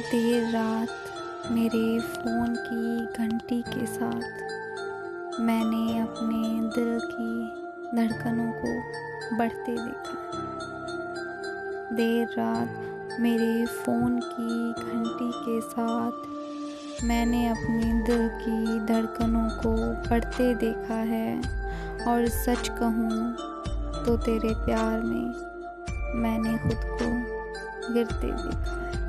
देर रात मेरे फ़ोन की घंटी के साथ मैंने अपने दिल की धड़कनों को बढ़ते देखा। देर रात मेरे फ़ोन की घंटी के साथ मैंने अपने दिल की धड़कनों को बढ़ते देखा है और सच कहूँ तो तेरे प्यार में मैंने खुद को गिरते देखा है।